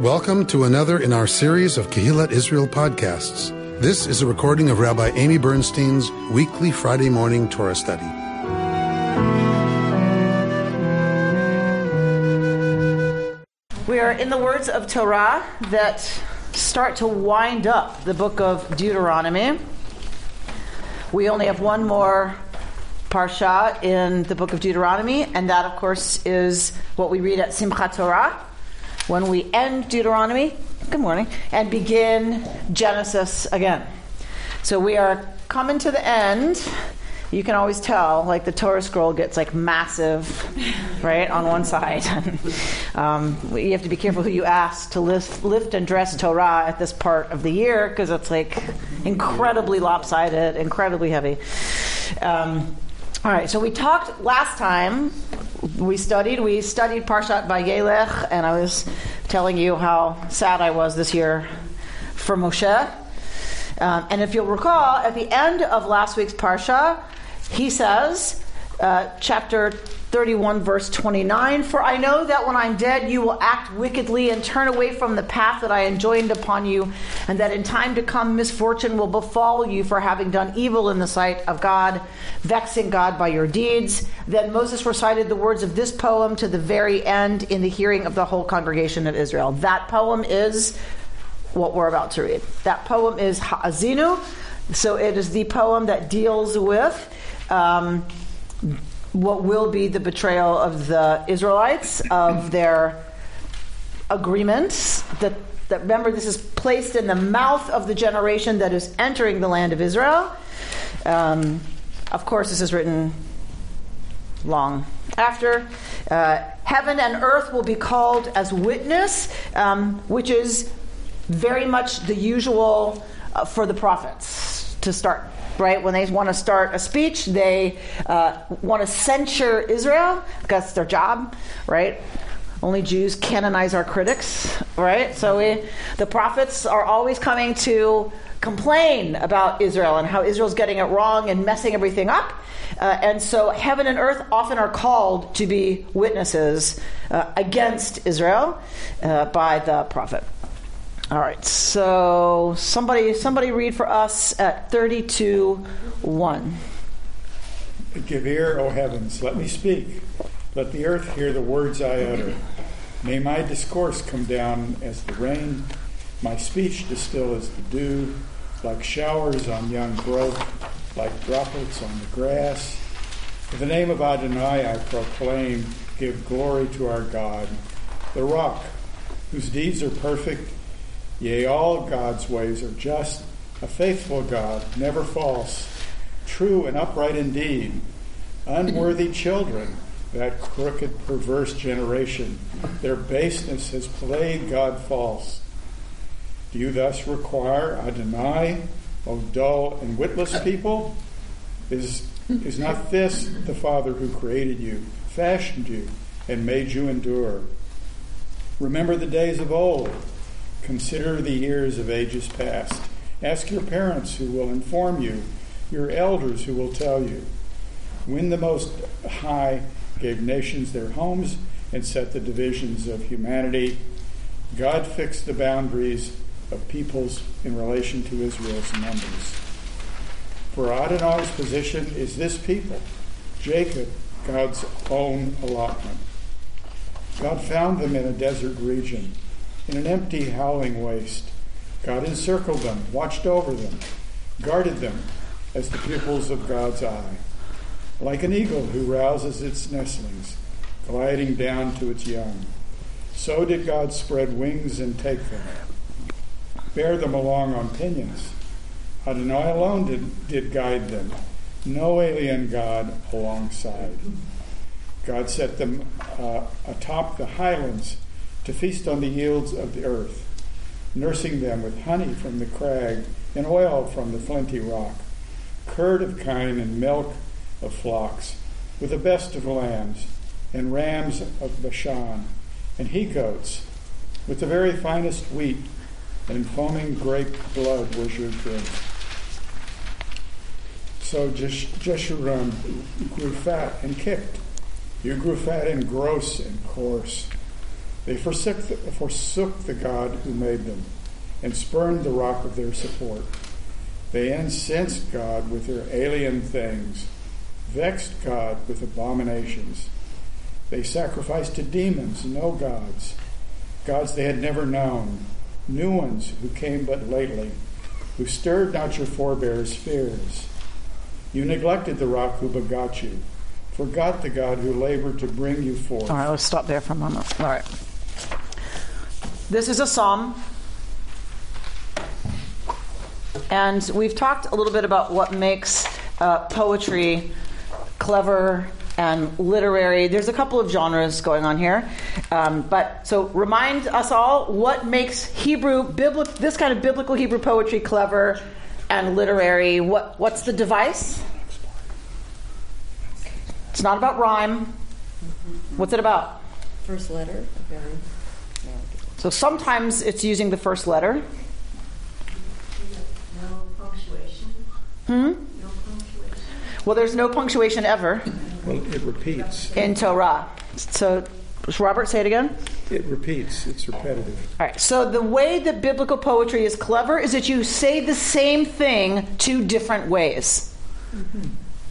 Welcome to another in our series of Kehillat Israel podcasts. This is a recording of Rabbi Amy Bernstein's weekly Friday morning Torah study. We are in the words of Torah that start to wind up the book of Deuteronomy. We only have one more parsha in the book of Deuteronomy, and that, of course, is what we read at Simchat Torah when we end Deuteronomy, good morning, and begin Genesis again. So we are coming to the end. You can always tell, like the Torah scroll gets like massive, right, on one side. um, you have to be careful who you ask to lift, lift and dress Torah at this part of the year because it's like incredibly lopsided, incredibly heavy. Um, all right, so we talked last time we studied. We studied Parshat Vayelech, and I was telling you how sad I was this year for Moshe. Um, and if you'll recall, at the end of last week's Parsha, he says, uh, chapter 31, verse 29 For I know that when I'm dead, you will act wickedly and turn away from the path that I enjoined upon you, and that in time to come misfortune will befall you for having done evil in the sight of God, vexing God by your deeds. Then Moses recited the words of this poem to the very end in the hearing of the whole congregation of Israel. That poem is what we're about to read. That poem is Ha'azinu. So it is the poem that deals with. Um, what will be the betrayal of the Israelites, of their agreements. That, that remember, this is placed in the mouth of the generation that is entering the land of Israel. Um, of course, this is written long after. Uh, heaven and earth will be called as witness, um, which is very much the usual uh, for the prophets to start right? When they want to start a speech, they uh, want to censure Israel because it's their job, right? Only Jews canonize our critics, right? So we, the prophets are always coming to complain about Israel and how Israel's getting it wrong and messing everything up. Uh, and so heaven and earth often are called to be witnesses uh, against Israel uh, by the prophet. All right, so somebody somebody read for us at 32 1. Give ear, O oh heavens, let me speak. Let the earth hear the words I utter. May my discourse come down as the rain, my speech distill as the dew, like showers on young growth, like droplets on the grass. In the name of Adonai I proclaim, give glory to our God, the rock, whose deeds are perfect Yea, all God's ways are just, a faithful God, never false, true and upright indeed, unworthy children, that crooked, perverse generation. Their baseness has played God false. Do you thus require I deny, O dull and witless people? Is, is not this the Father who created you, fashioned you, and made you endure? Remember the days of old Consider the years of ages past. Ask your parents who will inform you, your elders who will tell you. When the Most High gave nations their homes and set the divisions of humanity, God fixed the boundaries of peoples in relation to Israel's numbers. For Adonai's position is this people, Jacob, God's own allotment. God found them in a desert region in an empty, howling waste. God encircled them, watched over them, guarded them as the pupils of God's eye. Like an eagle who rouses its nestlings, gliding down to its young, so did God spread wings and take them, bear them along on pinions. Adonai alone did, did guide them, no alien God alongside. God set them uh, atop the highlands to feast on the yields of the earth, nursing them with honey from the crag and oil from the flinty rock, curd of kine and milk of flocks, with the best of lambs and rams of Bashan, and he goats, with the very finest wheat, and foaming grape blood was your drink. So Jeshurun grew fat and kicked. You grew fat and gross and coarse. They forsook the, forsook the God who made them and spurned the rock of their support. They incensed God with their alien things, vexed God with abominations. They sacrificed to demons, no gods, gods they had never known, new ones who came but lately, who stirred not your forebears' fears. You neglected the rock who begot you, forgot the God who labored to bring you forth. All right, let's stop there for a moment. All right. This is a psalm. And we've talked a little bit about what makes uh, poetry clever and literary. There's a couple of genres going on here. Um, but so remind us all what makes Hebrew, biblical, this kind of biblical Hebrew poetry clever and literary. What, what's the device? It's not about rhyme. What's it about? First letter. So sometimes it's using the first letter. No punctuation. Hmm? No punctuation. Well, there's no punctuation ever Well, it repeats. in Torah. So, Robert, say it again. It repeats. It's repetitive. All right. So the way that biblical poetry is clever is that you say the same thing two different ways.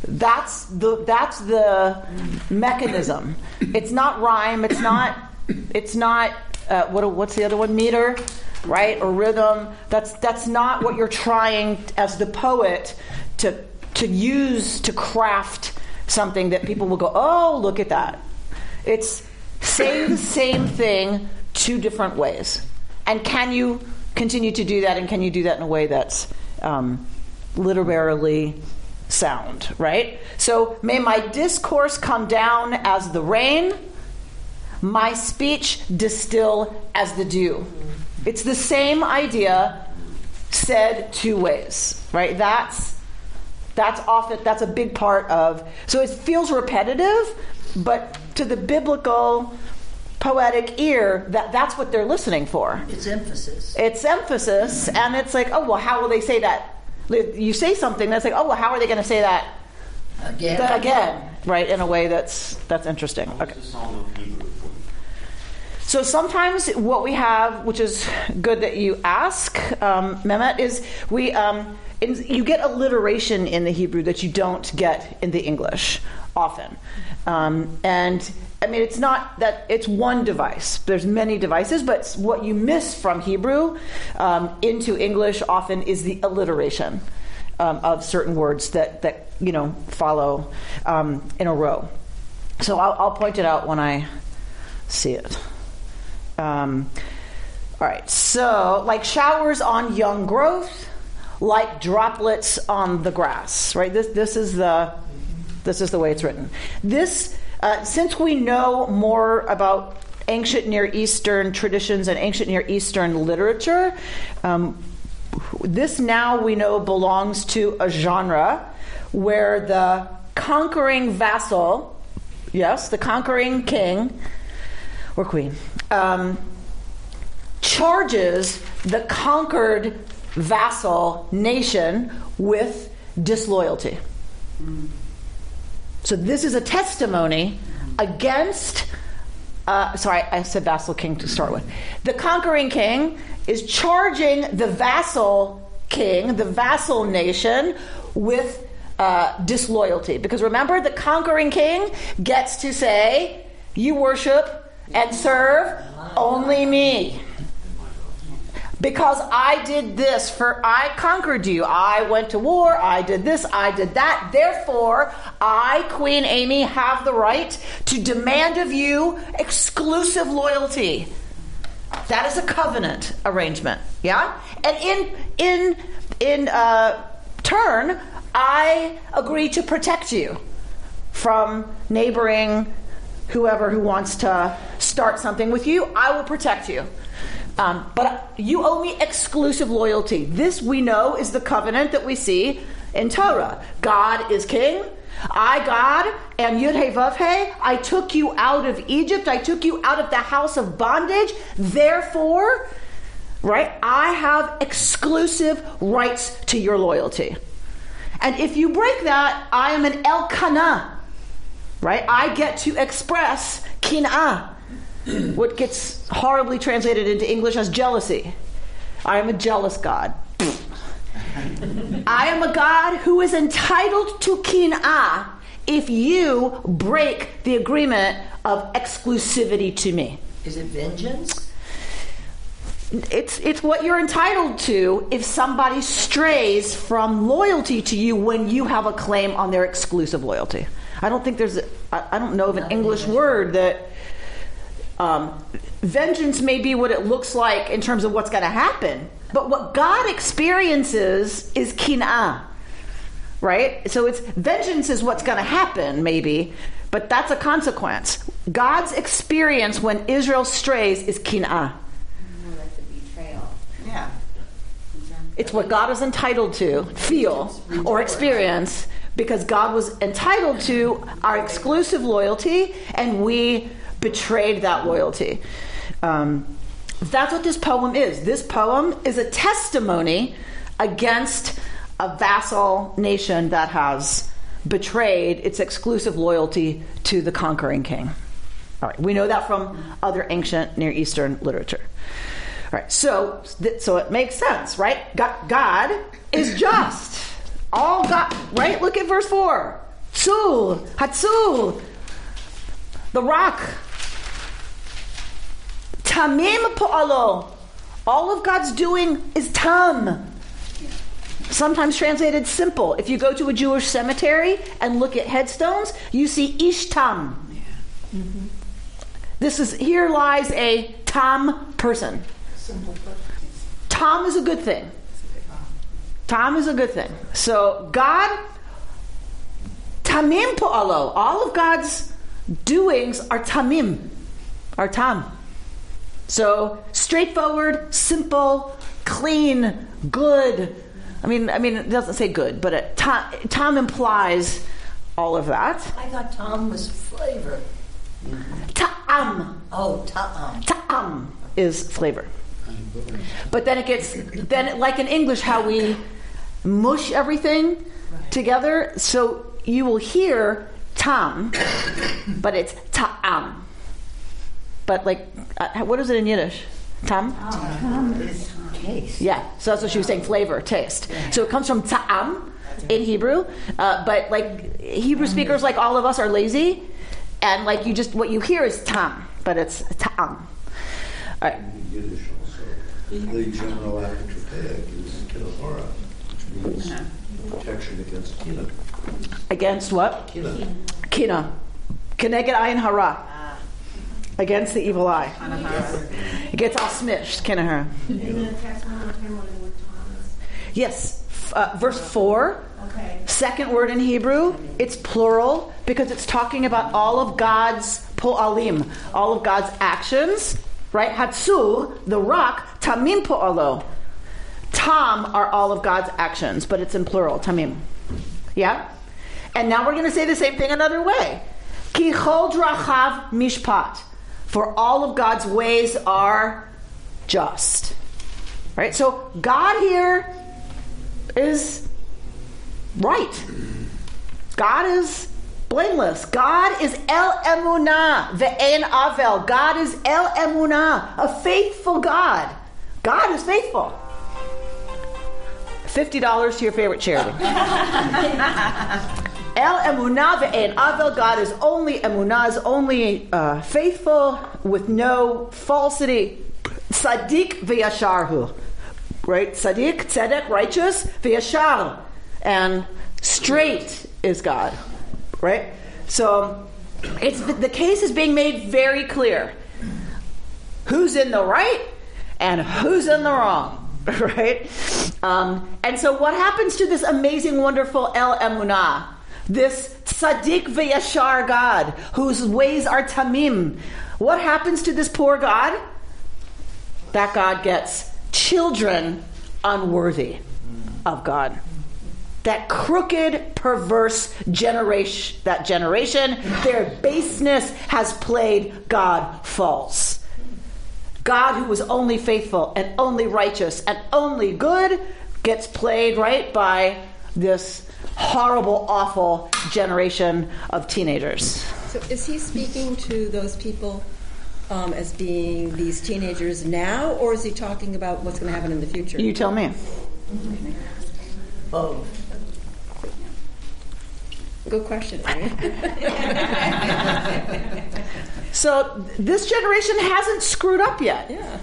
That's the that's the mechanism. It's not rhyme. It's not. It's not. Uh, what what's the other one? Meter, right? Or rhythm. That's that's not what you're trying as the poet to to use to craft something that people will go, oh, look at that. It's saying the same thing two different ways. And can you continue to do that? And can you do that in a way that's um, literarily sound, right? So, may my discourse come down as the rain, my speech distill as the dew. It's the same idea said two ways, right? That's that's often that's a big part of so it feels repetitive but to the biblical poetic ear that that's what they're listening for It's emphasis. it's emphasis and it's like oh well how will they say that you say something that's like oh well how are they going to say that Again. that again right in a way that's that's interesting okay What's the Psalm of Hebrew? So sometimes what we have, which is good that you ask, um, Mehmet, is we um, you get alliteration in the Hebrew that you don't get in the English often, um, and I mean it's not that it's one device. There's many devices, but what you miss from Hebrew um, into English often is the alliteration um, of certain words that that you know follow um, in a row. So I'll, I'll point it out when I see it. Um, all right, so like showers on young growth, like droplets on the grass. Right. This this is the this is the way it's written. This uh, since we know more about ancient Near Eastern traditions and ancient Near Eastern literature. Um, this now we know belongs to a genre where the conquering vassal, yes, the conquering king or queen, um, charges the conquered vassal nation with disloyalty. So this is a testimony against. Uh, sorry, I said vassal king to start with. The conquering king is charging the vassal king, the vassal nation, with uh, disloyalty. Because remember, the conquering king gets to say, You worship and serve only me. Because I did this, for I conquered you. I went to war, I did this, I did that. Therefore, I, Queen Amy, have the right to demand of you exclusive loyalty. That is a covenant arrangement, yeah? And in in in uh, turn, I agree to protect you from neighboring whoever who wants to start something with you. I will protect you. Um, but you owe me exclusive loyalty. This we know is the covenant that we see in Torah. God is king. I, God, am Yud He Vav He. I took you out of Egypt. I took you out of the house of bondage. Therefore, right, I have exclusive rights to your loyalty. And if you break that, I am an Elkanah, right? I get to express kin'ah. what gets horribly translated into English as jealousy. I am a jealous God. I am a God who is entitled to kin'ah if you break the agreement of exclusivity to me. Is it vengeance? It's it's what you're entitled to if somebody strays from loyalty to you when you have a claim on their exclusive loyalty. I don't think there's a, I, I don't know of an English word that um, vengeance may be what it looks like in terms of what's going to happen, but what God experiences is kin'ah, right? So it's vengeance is what's going to happen, maybe, but that's a consequence. God's experience when Israel strays is kin'ah. More like the betrayal. Yeah. It's what God is entitled to feel or experience because God was entitled to our exclusive loyalty and we betrayed that loyalty. Um, that's what this poem is. This poem is a testimony against a vassal nation that has betrayed its exclusive loyalty to the conquering king. All right, we know that from other ancient Near Eastern literature. All right, so so it makes sense, right? God, God is just. All God, right? Look at verse four. Tzur, Hatzur, the rock. Tamim po'alo. All of God's doing is tam. Sometimes translated simple. If you go to a Jewish cemetery and look at headstones, you see ishtam. Mm-hmm. This is here lies a tam person. Tom is a good thing. Tom is a good thing. So God, tamim po'alo. All of God's doings are tamim, are tam. So straightforward, simple, clean, good. I mean, I mean, it doesn't say good, but it, Tom, Tom implies all of that. I thought Tom was flavor. Ta'am. Oh, ta'am. Ta'am is flavor. But then it gets, then like in English, how we mush everything together. So you will hear tam, but it's ta'am. But like, uh, what is it in Yiddish? Tam? Tam is taste. Yeah. So that's what she was saying, flavor, taste. So it comes from ta'am in Hebrew. Uh, but like Hebrew speakers, like all of us, are lazy. And like you just, what you hear is tam, but it's ta'am. All right. In Yiddish also, the general apotropaic is kinahora, which means protection against kina. Against what? Kina. Kina. Keneged ayin hara. Against the evil eye. It gets all smished. Kinahara. In the text one more time what the word Thomas. Yes. Uh, verse 4. Okay. Second word in Hebrew, it's plural because it's talking about all of God's po'alim, all of God's actions, right? Hatsur, the rock, tamim po'alo. Tam are all of God's actions, but it's in plural, tamim. Yeah? And now we're going to say the same thing another way. Ki chol drachav mishpat. For all of God's ways are just. Right? So God here is right. God is blameless. God is El Emunah, Ve'en Avel. God is El Emunah, a faithful God. God is faithful. $50 to your favorite charity. El Emunah Ve'en Avel. God is only Emunah, is only uh, faithful with no falsity. Sadiq Ve'yasharhu. Right? Sadiq, tzedek, righteous, Ve'yashar. And straight is God. Right? So it's the, the case is being made very clear. Who's in the right and who's in the wrong. Right? Um, and so what happens to this amazing, wonderful El Emunah? This Sadiq Ve'yashar God, whose ways are Tamim. What happens to this poor God? That God gets children unworthy of God. That crooked, perverse generation, that generation, their baseness has played God false. God, who was only faithful and only righteous and only good, gets played right by this horrible, awful generation of teenagers. So is he speaking to those people um, as being these teenagers now, or is he talking about what's going to happen in the future? You tell me. Both. Good question. So this generation hasn't screwed up yet. yeah.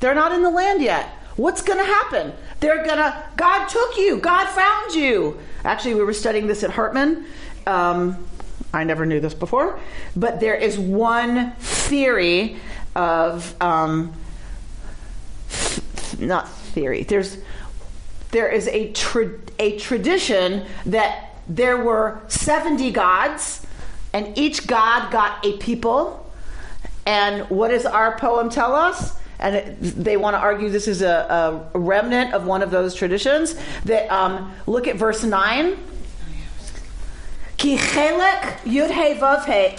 They're not in the land yet. What's going to happen? They're going to, God took you, God found you. Actually, we were studying this at Hartman. Um, I never knew this before, but there is one theory of, um, not theory, there's, there is a, tra- a tradition that there were 70 gods, and each god got a people. And what does our poem tell us? And they want to argue this is a, a remnant of one of those traditions. That um, look at verse nine. Ki chelek yud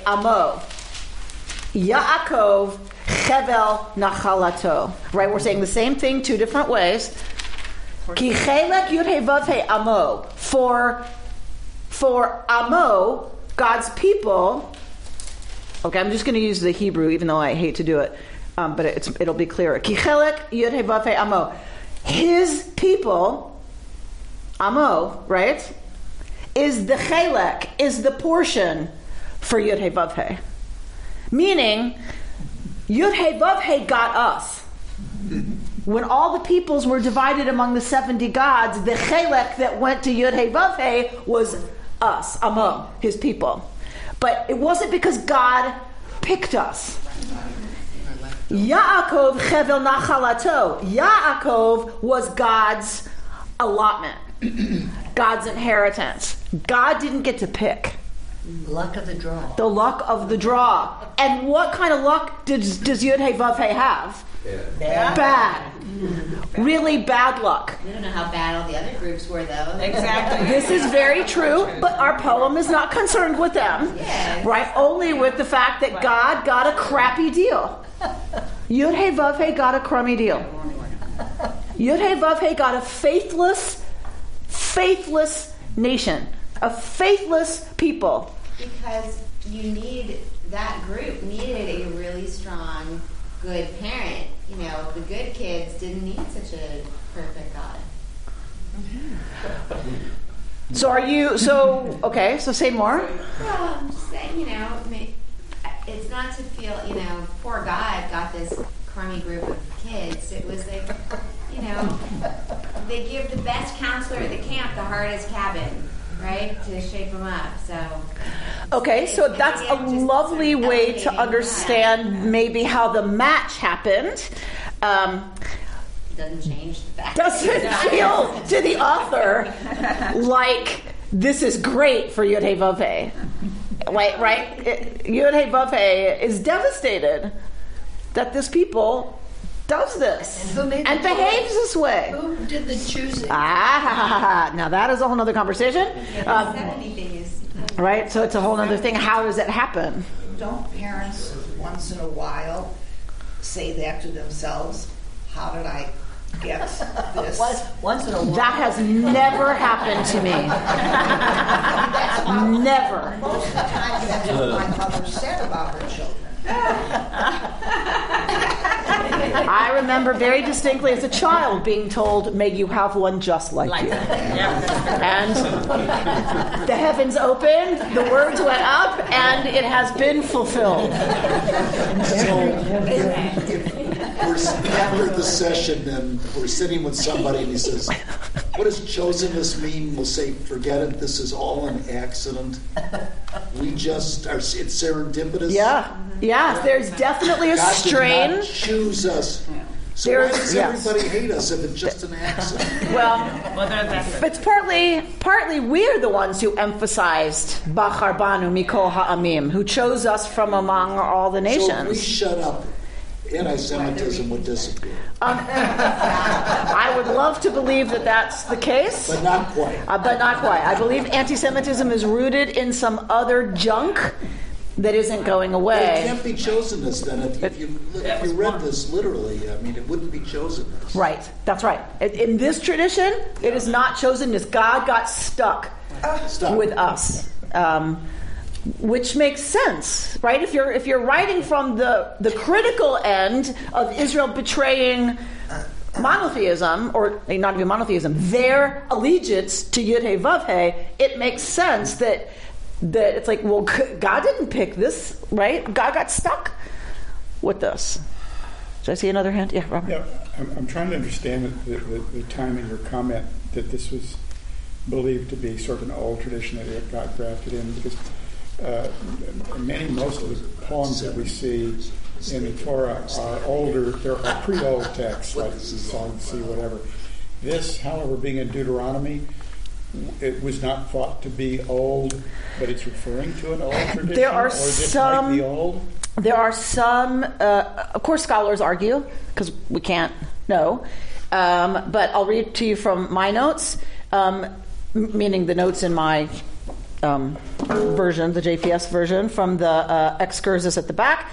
amo Yaakov chevel nachalato. Right, we're saying the same thing two different ways. For for amo God's people Okay, I'm just going to use the Hebrew, even though I hate to do it, um, but it'll be clearer. Kichelek yud amo. His people, amo, right, is the chelek, is the portion for yud he. Meaning, yud he got us. When all the peoples were divided among the 70 gods, the chelek that went to yud he was us, among his people. But it wasn't because God picked us. Yaakov chevel nachalato. Yaakov was God's allotment, God's inheritance. God didn't get to pick. Luck of the draw. The luck of the draw. And what kind of luck does, does Yud Hey Vav Hey have? Bad. Bad. Really bad luck. We don't know how bad all the other groups were, though. Exactly. This is very true, but our poem is not concerned with them. Yes. Right? Only with the fact that God got a crappy deal. Yud Hey Vav Hey got a crummy deal. Yud Hey Vav Hey got a faithless, faithless nation, a faithless people. Because you need that group needed a really strong, good parent. You know, the good kids didn't need such a perfect God. So are you? So okay. So say more. Well, I'm just saying, you know, it's not to feel, you know, poor God got this crummy group of kids. It was like, you know, they give the best counselor at the camp the hardest cabin, right, to shape them up. So Okay, so that's a lovely way to understand maybe how the match happened. Um, doesn't change the fact. doesn't feel to the author like this is great for Vav Hey. Right, right? It- Yud Hey Vav Hey is devastated that this people does this And who made the and behaves choice? this way. Who did the choosing? Ah, now that is a whole other conversation. The Um, 70 right, so it's a whole other thing. How does it happen? Don't parents once in a while say that to themselves? How did I get this? Once, once in a while. That has never happened to me. never. Most of the time, that's what my mother said about her children. I remember very distinctly as a child being told, May you have one just like, you. And the heavens opened, the words went up, and it has been fulfilled. So if, if we're s- after the session and we're sitting with somebody and he says, "What does chosenness mean?" We'll say, "Forget it. This is all an accident. We just are. It's serendipitous. Yeah, yeah, there's definitely a God did strain. not choose us. So There's- why does yes. everybody hate us if it's just an accident? Well, Whether that's it's partly partly we're the ones who emphasized Bachar Banu Mikol Ha'amim, who chose us from among all the nations. So if we shut up, anti-Semitism would disappear, I would love to believe that that's the case. but not quite. Uh, but not quite. I believe anti Semitism is rooted in some other junk that isn't going But it can't be chosenness then. If, if you if you read this literally, I mean, it wouldn't be chosenness. Right, that's right. In, in this tradition, it is not chosenness. God got stuck Stop. with us. Um, which makes sense, right? If you're if you're writing from the the critical end of Israel betraying monotheism, or eh, not even monotheism, their allegiance to Yud He Vav He, it makes sense that that it's like, well, God didn't pick this, right? God got stuck with this. Did I see another hand? Yeah, Robert. Yeah, I'm, I'm trying to understand the, the, the your comment that this was believed to be sort of an old tradition that it got grafted in because uh, many, most of the poems that we see in the Torah are older, they're pre-old texts like the Sea, whatever. This, however, being in Deuteronomy, it was not thought to be old, but it's referring to an old tradition. There are or this some- be old. There are some, uh, of course, scholars argue because we can't know. Um, but I'll read to you from my notes, um, meaning the notes in my um, version, the JPS version, from the uh, excursus at the back.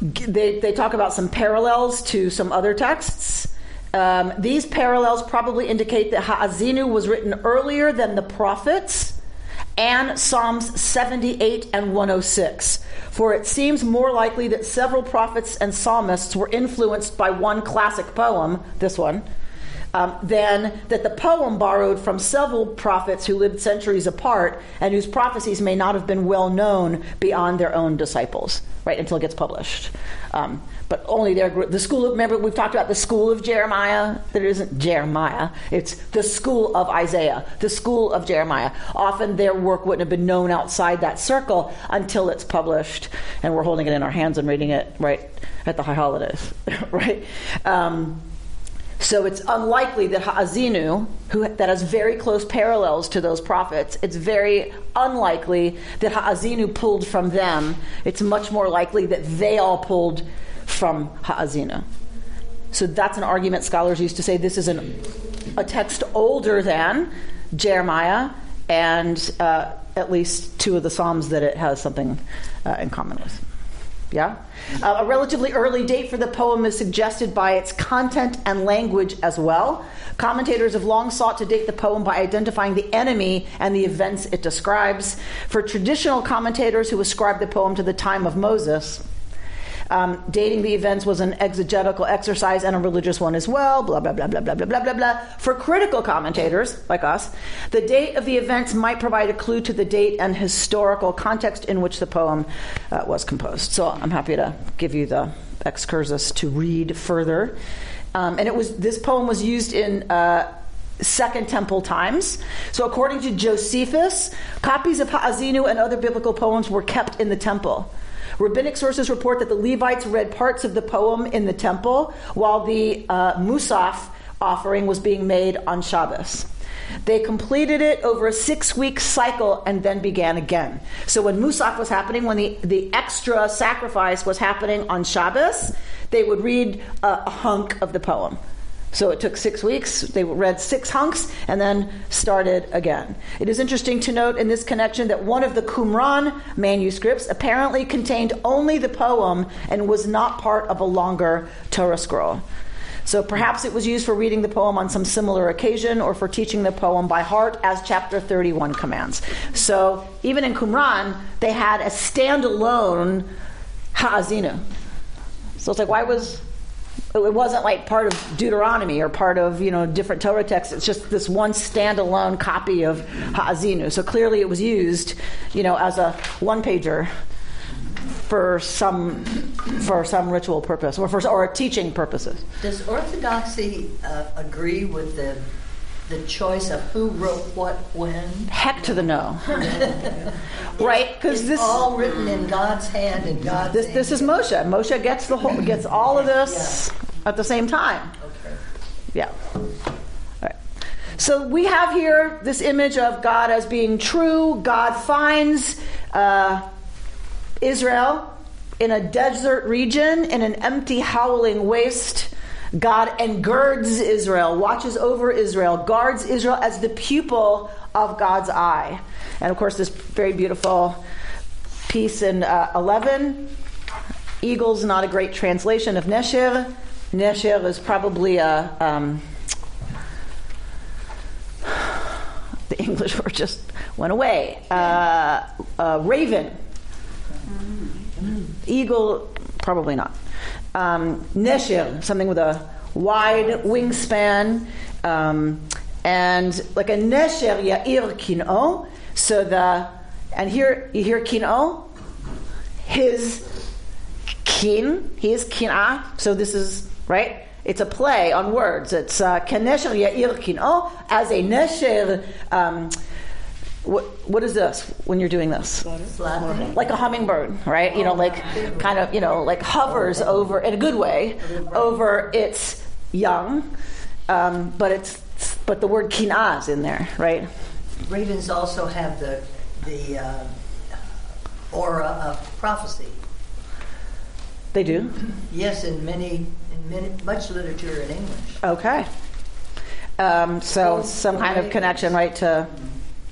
They, they talk about some parallels to some other texts. Um, these parallels probably indicate that Ha'azinu was written earlier than the prophets and Psalms 78 and 106. For it seems more likely that several prophets and psalmists were influenced by one classic poem, this one, um, than that the poem borrowed from several prophets who lived centuries apart and whose prophecies may not have been well known beyond their own disciples, right, until it gets published. Um, but only their group. The school of, remember, we've talked about the school of Jeremiah. That it isn't Jeremiah, it's the school of Isaiah, the school of Jeremiah. Often their work wouldn't have been known outside that circle until it's published, and we're holding it in our hands and reading it right at the high holidays, right? Um, so it's unlikely that Ha'azinu, who that has very close parallels to those prophets, it's very unlikely that Ha'azinu pulled from them. It's much more likely that they all pulled from Ha'azinu. So that's an argument scholars used to say this is an, a text older than Jeremiah and uh, at least two of the Psalms that it has something uh, in common with. Yeah? Uh, a relatively early date for the poem is suggested by its content and language as well. Commentators have long sought to date the poem by identifying the enemy and the events it describes. For traditional commentators who ascribe the poem to the time of Moses, um, dating the events was an exegetical exercise and a religious one as well, blah, blah, blah, blah, blah, blah, blah, blah, blah. For critical commentators, like us, the date of the events might provide a clue to the date and historical context in which the poem uh, was composed. So I'm happy to give you the excursus to read further. Um, and it was this poem was used in uh, Second Temple times. So, according to Josephus, copies of Ha'azinu and other biblical poems were kept in the temple. Rabbinic sources report that the Levites read parts of the poem in the temple while the uh, Musaf offering was being made on Shabbos. They completed it over a six week cycle and then began again. So when Musaf was happening, when the, the extra sacrifice was happening on Shabbos, they would read a, a hunk of the poem. So it took six weeks. They read six hunks and then started again. It is interesting to note in this connection that one of the Qumran manuscripts apparently contained only the poem and was not part of a longer Torah scroll. So perhaps it was used for reading the poem on some similar occasion or for teaching the poem by heart, as chapter 31 commands. So even in Qumran, they had a standalone Ha'azinu. So it's like, why was it wasn't like part of Deuteronomy or part of you know different Torah texts. It's just this one standalone copy of Ha'azinu. So clearly, it was used, you know, as a one pager for some for some ritual purpose or for or teaching purposes. Does Orthodoxy uh, agree with the the choice of who wrote what when? Heck to the no, right? Because this all written in God's hand and God's this this is Moshe. Moshe gets the whole gets all of this at the same time. Okay. Yeah. All right. So we have here this image of God as being true. God finds uh, Israel in a desert region, in an empty, howling waste. God engirds Israel, watches over Israel, guards Israel as the pupil of God's eye. And of course, this very beautiful piece in uh, 11 Eagle's not a great translation of Nesher. Nesher is probably a, um, The English word just went away. Uh, uh, raven. Eagle, probably not. Um, nesher, something with a wide wingspan. Um, and like a nesher ya'ir kin'o. So the, and here you hear kin'o, his kin, he is kin'ah. So this is, right? It's a play on words. It's uh, kenesher ya'ir kin'o, as a nesher, um, what, what is this when you're doing this? Like a hummingbird, right? You know, like kind of, you know, like hovers over, in a good way, over its young. Um, but it's, but the word kinah is in there, right? Ravens also have the the uh, aura of prophecy. They do. Yes, in many in many much literature in English. Okay. Um, so some kind of connection, right, to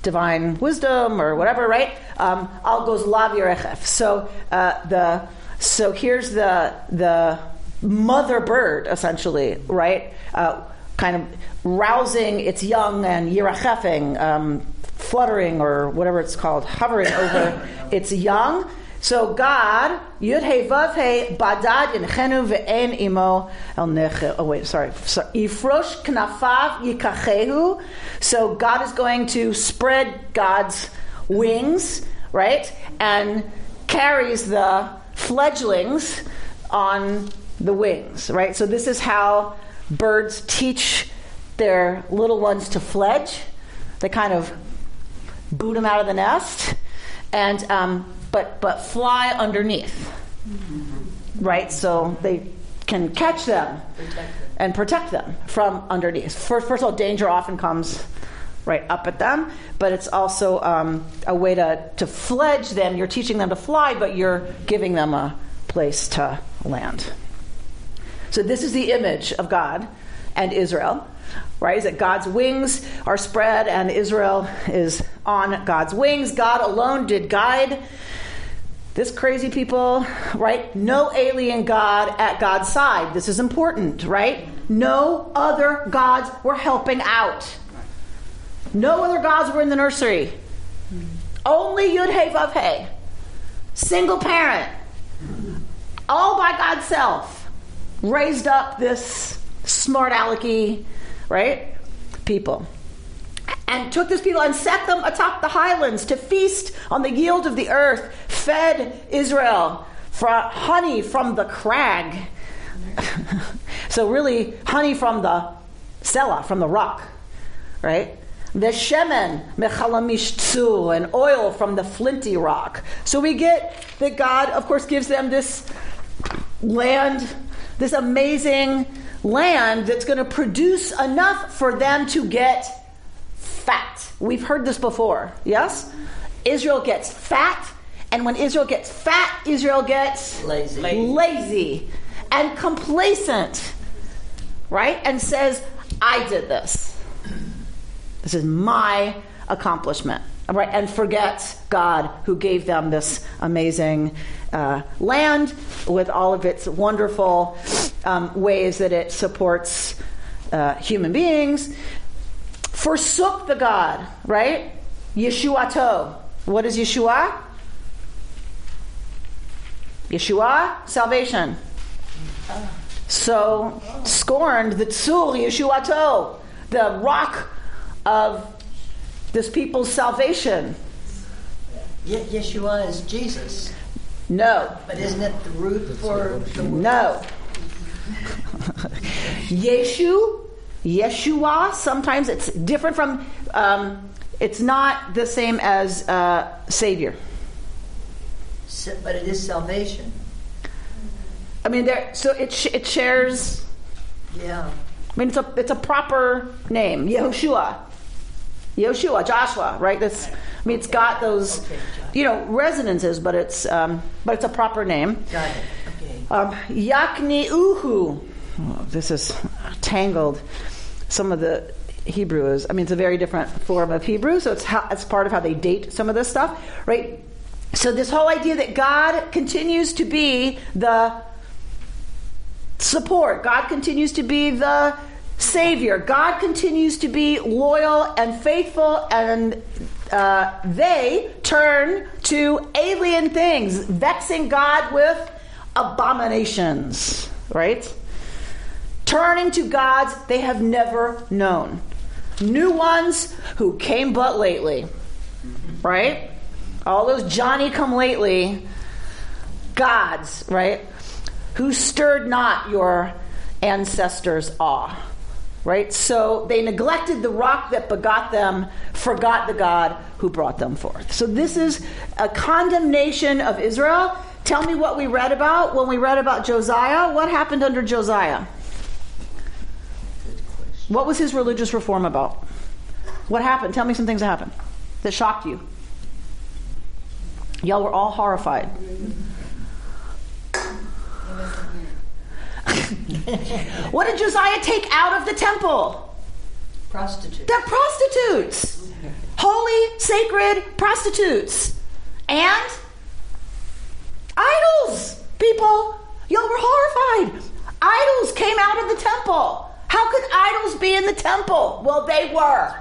divine wisdom or whatever, right? Um, al goes lav yerechef. So uh, the so here's the the mother bird essentially, right? Uh, kind of rousing its young and yirachefing, um, fluttering or whatever it's called, hovering over its young. So God, Yud He Vav He Badad in Chenu ve'en imo el neche. Oh wait, sorry. So, Yifrosh knafav yikachehu. So God is going to spread God's wings, right, and carries the fledglings on the wings, right. So this is how birds teach their little ones to fledge. They kind of boot them out of the nest, and um, but but fly underneath, right? So they can catch them and protect them from underneath. First, first of all, danger often comes right up at them, but it's also um, a way to to fledge them. You're teaching them to fly, but you're giving them a place to land. So this is the image of God and Israel right? Is that God's wings are spread and Israel is on God's wings. God alone did guide this crazy people, right? No alien God at God's side. This is important, right? No other gods were helping out. No other gods were in the nursery. Only Yud He Vav He. Single parent. All by God's self. Raised up this smart alecky right? People. And took this people and set them atop the highlands to feast on the yield of the earth, fed Israel honey from the crag. so, really, honey from the Selah, from the rock, right? The shemen mechalamish tzu, and oil from the flinty rock. So we get that God, of course, gives them this land, this amazing land that's going to produce enough for them to get fat. We've heard this before, yes? Israel gets fat, and when Israel gets fat, Israel gets Lazy. lazy and complacent, right? And says, I did this. This is my accomplishment. Right, and forgets God who gave them this amazing uh, land with all of its wonderful um, ways that it supports uh, human beings. Forsook the God, right? Yeshuato. What is Yeshua? Yeshua, salvation. So scorned the tzur Yeshuato, the rock of this people's salvation. Ye- Yeshua is Jesus, No, but isn't it the root for the no. Yeshu, Yeshua, sometimes it's different from, um, it's not the same as uh, Savior. S- But it is salvation. I mean, there. So it sh- it shares. Yeah. I mean, it's a it's a proper name, Yehoshua, Yehoshua, Joshua, right? That's. I mean, it's got those, you know, resonances, but it's um, but it's a proper name. Got it. Okay. Um, Yakni Uhu. Oh, this is tangled. Some of the Hebrew is. I mean, it's a very different form of Hebrew, so it's how, it's part of how they date some of this stuff, right? So this whole idea that God continues to be the support, God continues to be the Savior. God continues to be loyal and faithful, and uh, they turn to alien things, vexing God with abominations, right? Turning to gods they have never known. New ones who came but lately, right? All those Johnny come lately gods, right? Who stirred not your ancestors' awe right? So they neglected the rock that begot them, forgot the God who brought them forth. So this is a condemnation of Israel. Tell me what we read about when we read about Josiah. What happened under Josiah? What was his religious reform about? What happened? Tell me some things that happened that shocked you. Y'all were all horrified. what did Josiah take out of the temple? Prostitutes. They're prostitutes. Holy, sacred prostitutes. And idols. People, y'all were horrified. Idols came out of the temple. How could idols be in the temple? Well, they were.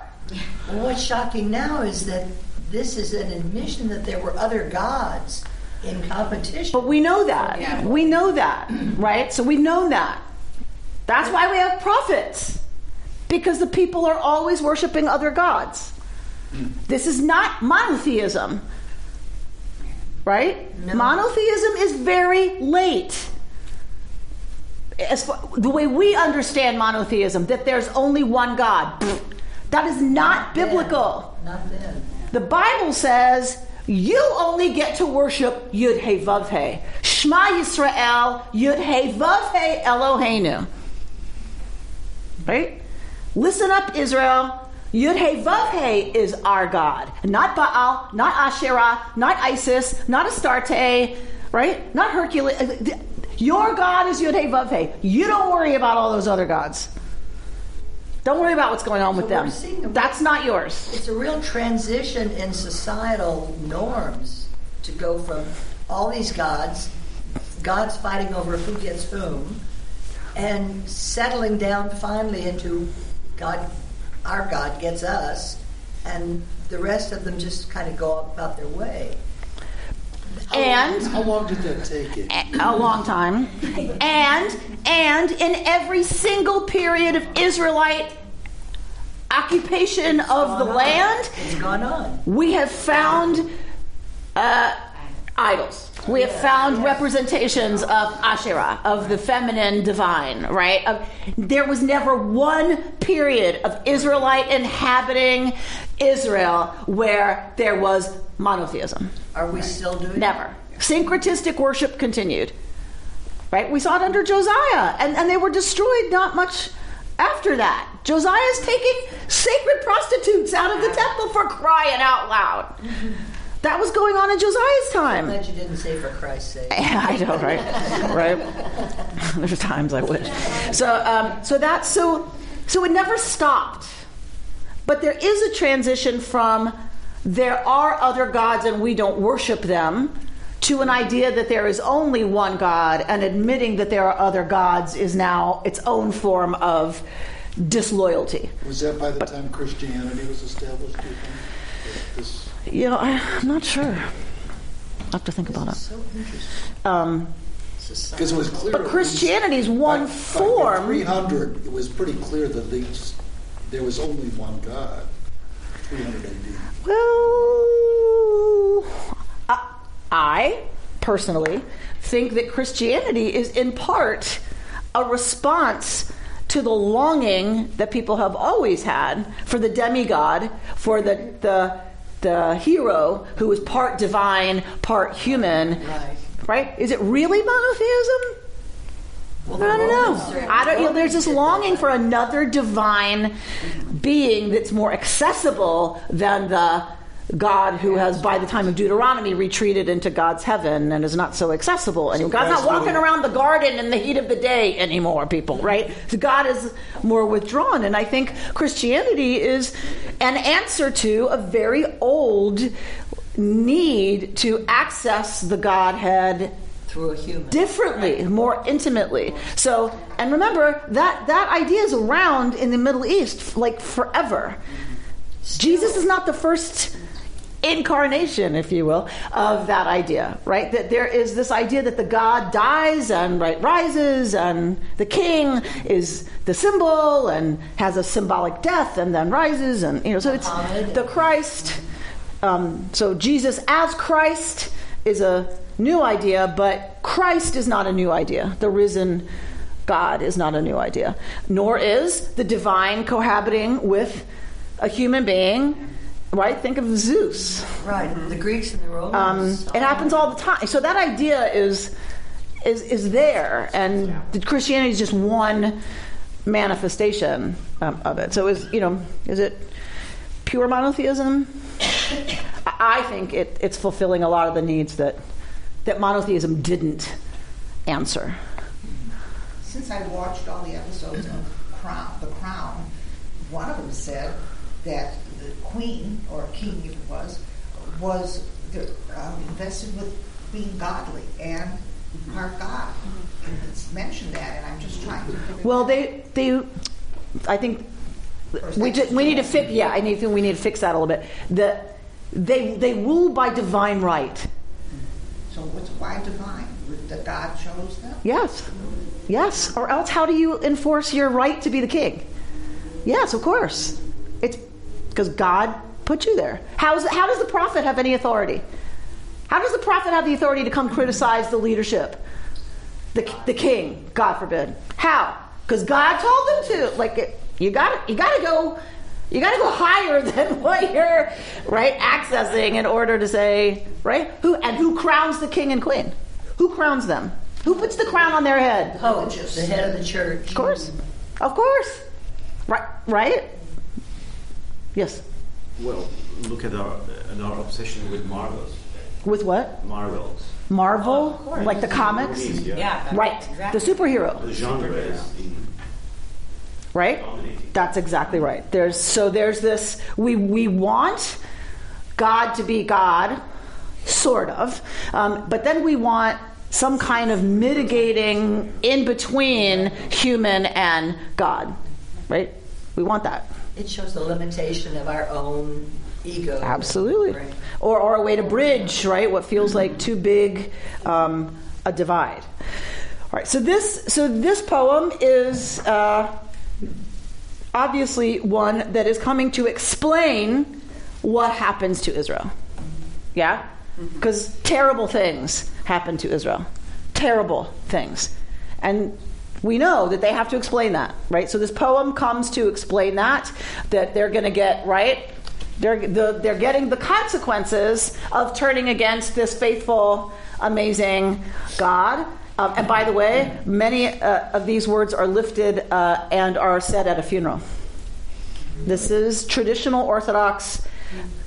Well, what's shocking now is that this is an admission that there were other gods in competition. But we know that. Yeah. We know that, right? So we've known that. That's why we have prophets. Because the people are always worshiping other gods. This is not monotheism. Right? No. Monotheism is very late. As far, the way we understand monotheism, that there's only one God, that is not then. biblical. Not then. The Bible says you only get to worship Yud He Vav He. Shema Yisrael Yud He Vav He Eloheinu. Right? Listen up, Israel. Yud He Vav He is our God. Not Baal, not Asherah, not Isis, not Astarte, right? Not Hercules. Your God is Yud He Vav He. You don't worry about all those other gods. Don't worry about what's going on with So we're them. seeing That's not yours. It's a real transition in societal norms to go from all these gods, gods fighting over who gets whom, and settling down finally into God, our God gets us, and the rest of them just kind of go about their way. And How long did that take it? a long time. And and in every single period of Israelite occupation of the on. land, It's gone on. we have found uh, idols. We have found representations of Asherah, of the feminine divine, right? Of, there was never one period of Israelite inhabiting Israel where there was monotheism. Are we still doing Never. Syncretistic worship continued. Right? We saw it under Josiah, and, and they were destroyed not much after that. Josiah's taking sacred prostitutes out of the temple for crying out loud. That was going on in Josiah's time. I'm glad you didn't say for Christ's sake. I know, right? right? There's times I wish. So, um, so that so so it never stopped. But there is a transition from there are other gods and we don't worship them to an idea that there is only one God and admitting that there are other gods is now its own form of disloyalty. Was that by the time Christianity was established? do you think? This- You know, I, I'm not sure. I have to think about it. So. Um, Because it was clear. but at least Christianity's one by- by form. 300, it was pretty clear that these, there was only one God. 300 AD. Well, I, I personally think that Christianity is in part a response to the longing that people have always had for the demigod, for the the the hero who is part divine, part human. Right. Right? Is it really monotheism? Well, I don't know. I don't. You know, there's this longing for another divine being that's more accessible than the God who has, by the time of Deuteronomy, retreated into God's heaven and is not so accessible anymore. God's not walking little- around the garden in the heat of the day anymore, people. Right? So God is more withdrawn, and I think Christianity is an answer to a very old need to access the Godhead through a human. differently, more intimately. So, and remember that that idea is around in the Middle East like forever. Jesus is not the first incarnation, if you will, of that idea, right? That there is this idea that the God dies and right rises, and the King is the symbol and has a symbolic death and then rises, and you know, so it's the Christ. Um, so Jesus as Christ is a new idea, but Christ is not a new idea. The risen God is not a new idea, nor is the divine cohabiting with a human being. Right? Think of Zeus. Right. The Greeks and the Um, Romans. it happens all the time. So that idea is is is there, and the Christianity is just one manifestation um, of it. So is you know is it pure monotheism? I think it, it's fulfilling a lot of the needs that that monotheism didn't answer. Since I watched all the episodes of Crown, The Crown, one of them said that queen, or king if it was, was um, invested with being godly and part God. And it's mentioned that, and I'm just trying to. Well, they they, I think we just, we need to fix. Yeah, I need we need to fix that a little bit. The they they rule by divine right. So what's why divine? That God chose them? Yes, yes. Or else, how do you enforce your right to be the king? Yes, of course. Because God put you there. How's how does the prophet have any authority? How does the prophet have the authority to come criticize the leadership? The, the king, God forbid. How? Because God told them to. Like it, you got you got to go. You got to go higher than what you're right accessing in order to say right who and who crowns the king and queen. Who crowns them? Who puts the crown on their head? Pope, the head of the church. Of course, of course. Right, right. Yes. Well, look at our, at our obsession with Marvels. With what? Marvels. Marvel, like the comics. Movies, yeah. Yeah. Right. Exactly. The superhero. The genre is in right? dominating. That's exactly right. There's so there's this we we want God to be God, sort of, um, but then we want some kind of mitigating in between human and God, right? We want that. It shows the limitation of our own ego. Absolutely. Right. Or, or a way to bridge, right, what feels like too big um, a divide. All right, so this, so this poem is uh, obviously one that is coming to explain what happens to Israel. Yeah? Because terrible things happen to Israel. Terrible things. And we know that they have to explain that, right? So this poem comes to explain that, that they're going to get, right? They're, the, they're getting the consequences of turning against this faithful, amazing God. Um, and by the way, many uh, of these words are lifted uh, and are said at a funeral. This is traditional Orthodox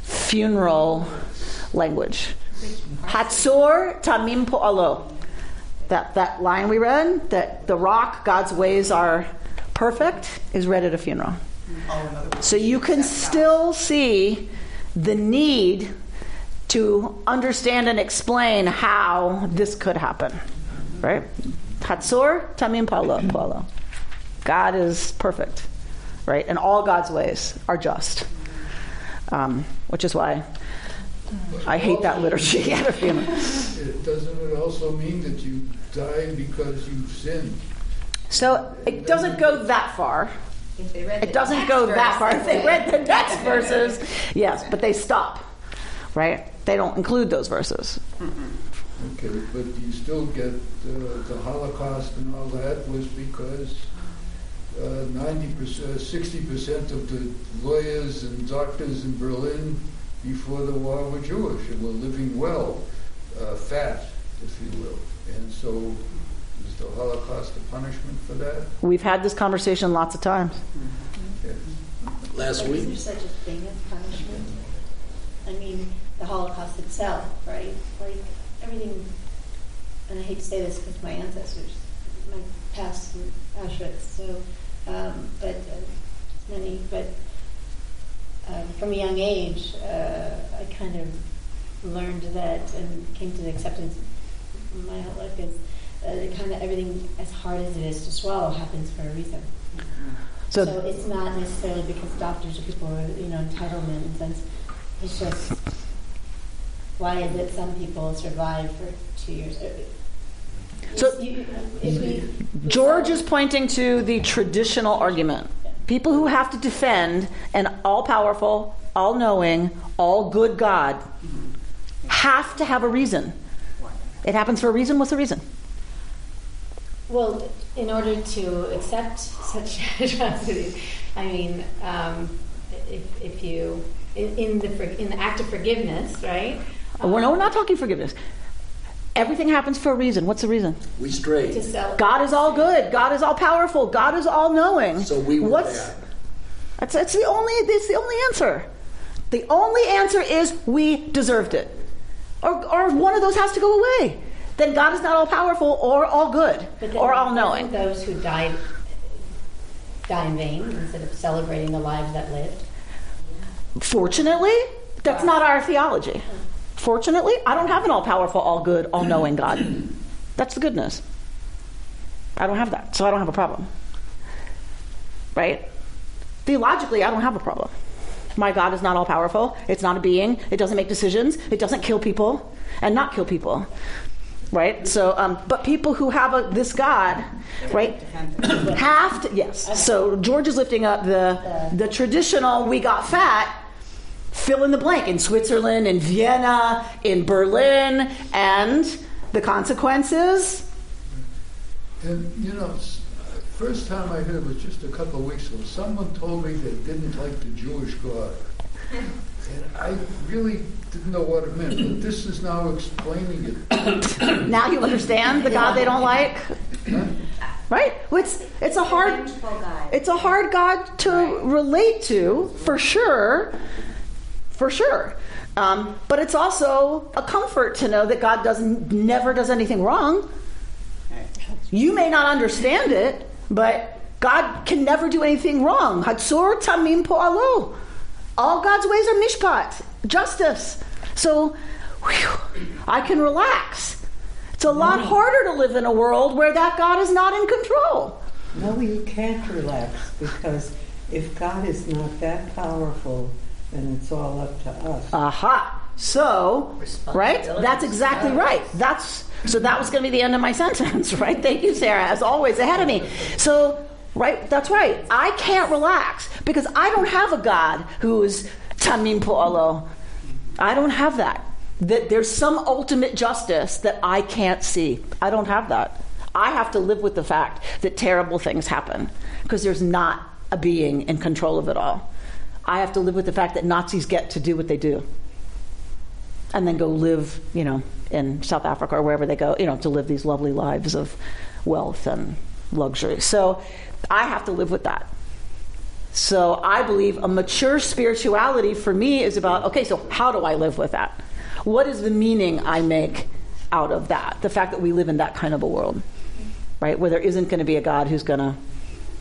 funeral language. Hatzur tamim po'alo. That, that line we read, that the rock, God's ways are perfect, is read at a funeral. So you can still see the need to understand and explain how this could happen. Right? Hatzur tamim palo palo. God is perfect. Right? And all God's ways are just. Um, which is why I hate that liturgy at a. It- Doesn't it also mean that you die because you've sinned? So it doesn't go that far. If they read It doesn't go that far. If they read the next verses, yes, but they stop, right? They don't include those verses. Okay, but you still get uh, the Holocaust and all that was because uh, ninety percent, sixty percent of the lawyers and doctors in Berlin before the war were Jewish and were living well, uh, fat, if you will. And so, is the Holocaust a punishment for that? We've had this conversation lots of times. Okay. Last But week, Is there such a thing as punishment? I mean, the Holocaust itself, right? Like everything, and I hate to say this because my ancestors, my past in Auschwitz, so, um, but uh, many, but um, from a young age, uh, I kind of learned that and came to the acceptance my whole life is uh, kind of everything as hard as it is to swallow happens for a reason. So- So, it's not necessarily because doctors or people are, you know, entitlement in sense. It's just why is it some people survive for two years? Uh, So- you, we, George is pointing to the traditional argument. People who have to defend an all powerful, all knowing, all good God have to have a reason. It happens for a reason. What's the reason? Well, in order to accept such atrocities, I mean, um, if, if you in, in the in the act of forgiveness, right? we're, no, we're not talking forgiveness. Everything happens for a reason. What's the reason? We strayed. To sell, God is all good. God is all powerful. God is all knowing. So we were What's, bad. That's, that's the only. That's the only answer. The only answer is we deserved it, or, or one of those has to go away. Then God is not all powerful or all good or all knowing. Those who died die in vain instead of celebrating the lives that lived. Fortunately, that's not our theology. Fortunately, I don't have an all powerful, all good, all knowing God. That's the goodness. I don't have that, so I don't have a problem. Right? Theologically, I don't have a problem. My God is not all powerful. It's not a being. It doesn't make decisions. It doesn't kill people and not kill people. Right? So, um, but people who have a, this God, right, have to, yes. So George is lifting up the, the traditional, we got fat, fill in the blank in Switzerland, in Vienna, in Berlin, and the consequences. And, you know, s- first time I heard it was just a couple of weeks ago. Someone told me they didn't like the Jewish God. And I really didn't know what it meant, but this is now explaining it. Now you understand the God they don't like, Huh? right? It's it's a hard it's a hard God to relate to for sure, for sure. Um, but it's also a comfort to know that God doesn't never does anything wrong. You may not understand it, but God can never do anything wrong. Hatzur tamim po'alo. All God's ways are mishpat, justice. So whew, I can relax. It's a lot harder to live in a world where that God is not in control. No, you can't relax because if God is not that powerful, then it's all up to us. Aha. So, right? That's exactly right. That's so that was going to be the end of my sentence, right? Thank you, Sarah, as always ahead of me. So, right, that's right. I can't relax because I don't have a God who is tamim po'alo. I don't have that. That there's some ultimate justice that I can't see. I don't have that. I have to live with the fact that terrible things happen because there's not a being in control of it all. I have to live with the fact that Nazis get to do what they do and then go live, you know, in South Africa or wherever they go, you know, to live these lovely lives of wealth and luxury. So I have to live with that. So I believe a mature spirituality for me is about okay, so how do I live with that? What is the meaning I make out of that? The fact that we live in that kind of a world, right? Where there isn't going to be a God who's going to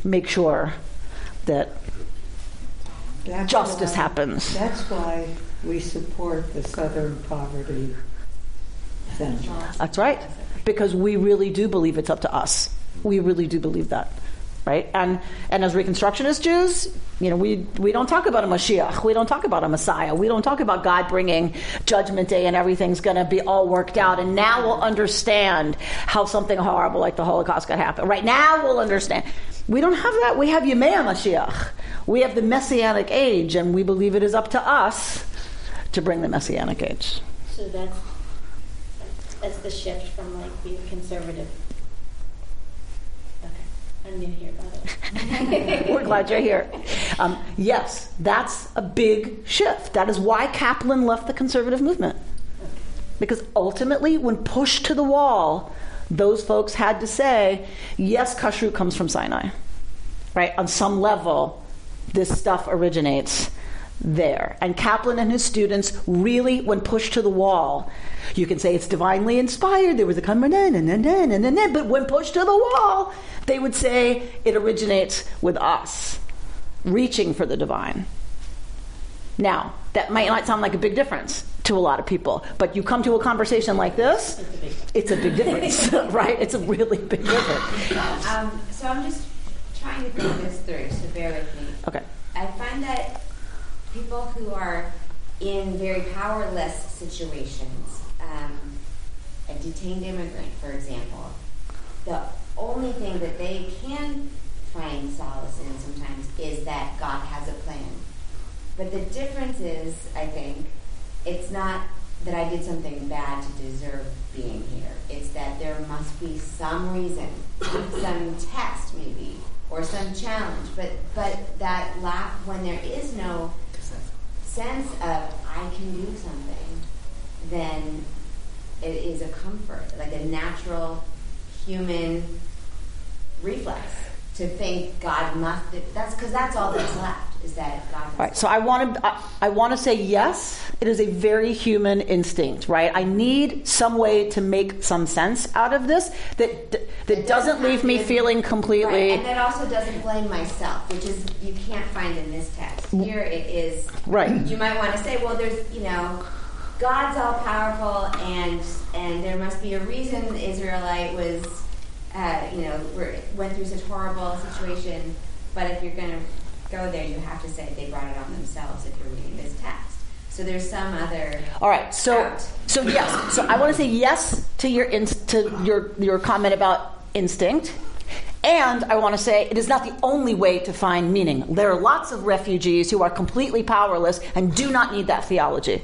make sure that That's justice why- happens. That's why we support the Southern Poverty Center. That's right. Because we really do believe it's up to us. We really do believe that. Right? And and as Reconstructionist Jews, you know, we we don't talk about a Mashiach. We don't talk about a Messiah. We don't talk about God bringing judgment day and everything's going to be all worked out and now we'll understand how something horrible like the Holocaust could happen. Right now we'll understand. We don't have that. We have Yemei Mashiach. We have the messianic age and we believe it is up to us to bring the messianic age. So that's that's the shift from like being conservative. Okay, I'm new here, by the way. We're glad you're here. Um, yes, that's a big shift. That is why Kaplan left the conservative movement. Because ultimately, when pushed to the wall, those folks had to say, yes, kashrut comes from Sinai. Right? On some level, this stuff originates there. And Kaplan and his students really, when pushed to the wall, you can say it's divinely inspired. There was a come and then then and then, then but when pushed to the wall, they would say it originates with us, reaching for the divine. Now, that might not sound like a big difference to a lot of people, but you come to a conversation like this, it's a big difference, right? It's a really big difference. Um, so I'm just trying to think this through, so bear with me. Okay. I find that people who are in very powerless situations, um, a detained immigrant, for example, the only thing that they can find solace in sometimes is that God has a plan. But the difference is, I think, it's not that I did something bad to deserve being here. It's that there must be some reason, some test maybe, or some challenge. But but that lack when there is no sense of I can do something, then it is a comfort, like a natural human reflex to think God must. That's because that's all that's left is that God. Right, so I want to I, I want to say yes. It is a very human instinct, right? I need some way to make some sense out of this that that doesn't leave me feeling completely. Right, and that also doesn't blame myself, which is you can't find in this text. Here it is. Right. You might want to say, well, there's you know. God's all powerful, and and there must be a reason the Israelite was, uh, you know, were, went through such horrible situation. But if you're going to go there, you have to say they brought it on themselves if you're reading this text. So there's some other. All right. So so yes. So I want to say yes to your in, to your your comment about instinct. And I want to say it is not the only way to find meaning. There are lots of refugees who are completely powerless and do not need that theology.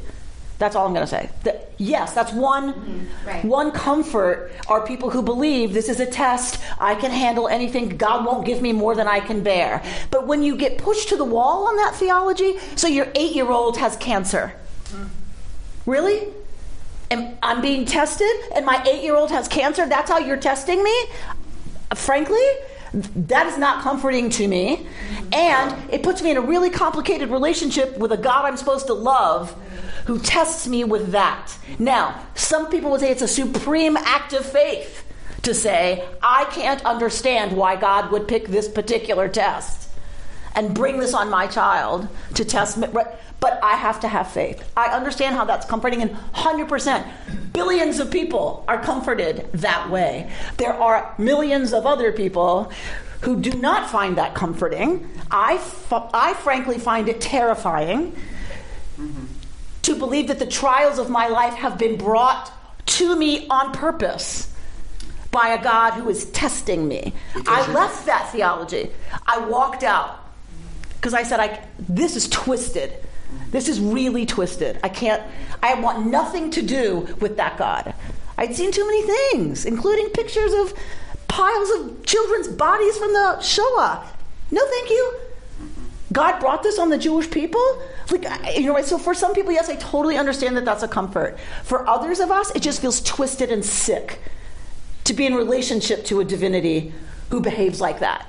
That's all I'm going to say. That, yes, that's one Mm-hmm. right. one comfort are people who believe this is a test. I can handle anything. God won't give me more than I can bear. But when you get pushed to the wall on that theology, so your eight year old has cancer. Really? And I'm being tested, and my eight year old has cancer. That's how you're testing me? Frankly, that is not comforting to me. And it puts me in a really complicated relationship with a God I'm supposed to love who tests me with that. Now, some people would say it's a supreme act of faith to say, I can't understand why God would pick this particular test and bring this on my child to test me. But I have to have faith. I understand how that's comforting, and 100%. Billions of people are comforted that way. There are millions of other people who do not find that comforting. I, I frankly find it terrifying to believe that the trials of my life have been brought to me on purpose by a God who is testing me. I left that theology. I walked out because I said, I, This is twisted. This is really twisted. I can't, I want nothing to do with that God. I'd seen too many things, including pictures of piles of children's bodies from the Shoah. No, thank you. God brought this on the Jewish people? Like, you know, so for some people, yes, I totally understand that that's a comfort. For others of us, it just feels twisted and sick to be in relationship to a divinity who behaves like that.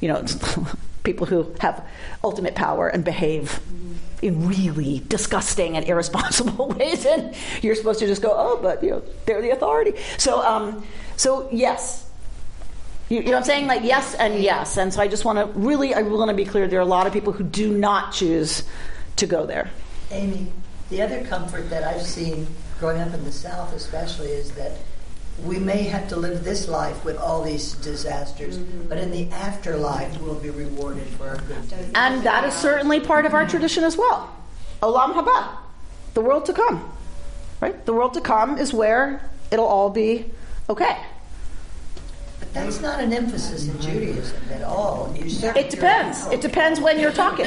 You know, people who have ultimate power and behave in really disgusting and irresponsible ways, and you're supposed to just go, oh, but you know, they're the authority. So, um, so yes, you, you, know what I'm saying? Like yes and yes. And so I just want to really, I want to be clear. There are a lot of people who do not choose to go there. Amy, the other comfort that I've seen growing up in the South, especially, is that we may have to live this life with all these disasters, mm-hmm. but in the afterlife, we'll be rewarded for our good deeds. And that is certainly part of our tradition as well. Olam haba, the world to come. Right? The world to come is where it'll all be okay. That's not an emphasis in Judaism at all. it depends. It depends when you're talking.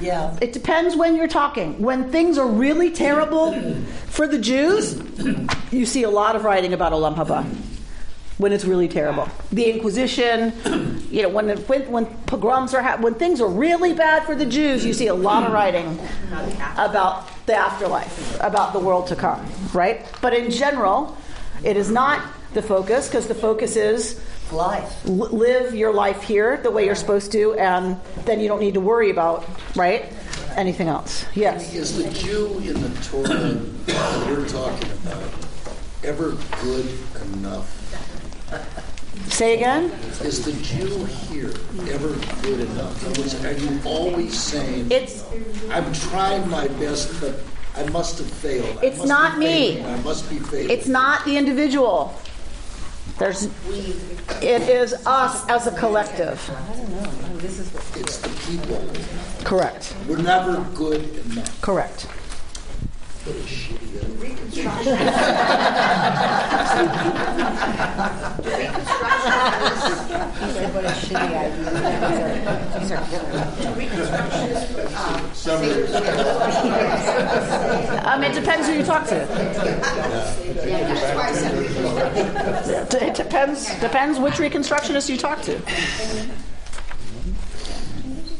Yeah. It depends when you're talking. When things are really terrible for the Jews, you see a lot of writing about Olam Haba. When it's really terrible, the Inquisition, you know, when when, when pogroms are ha- when things are really bad for the Jews, you see a lot of writing about the afterlife, about the world to come, right? But in general, it is not the focus because the focus is life. L- live your life here the way you're supposed to, and then you don't need to worry about right anything else. Yes. Is the Jew in the Torah that we're talking about ever good enough? Say again? Is the Jew here ever good enough? In other words, are you always saying, It's I'm trying my best, but I must have failed. It's not me. failing. I must be failing. it's not the individual. There's it is us as a collective. It's the people. Correct. We're never good enough. Correct. What a shitty What a shitty idea. These are Um, it depends who you talk to. It depends depends which reconstructionist you talk to.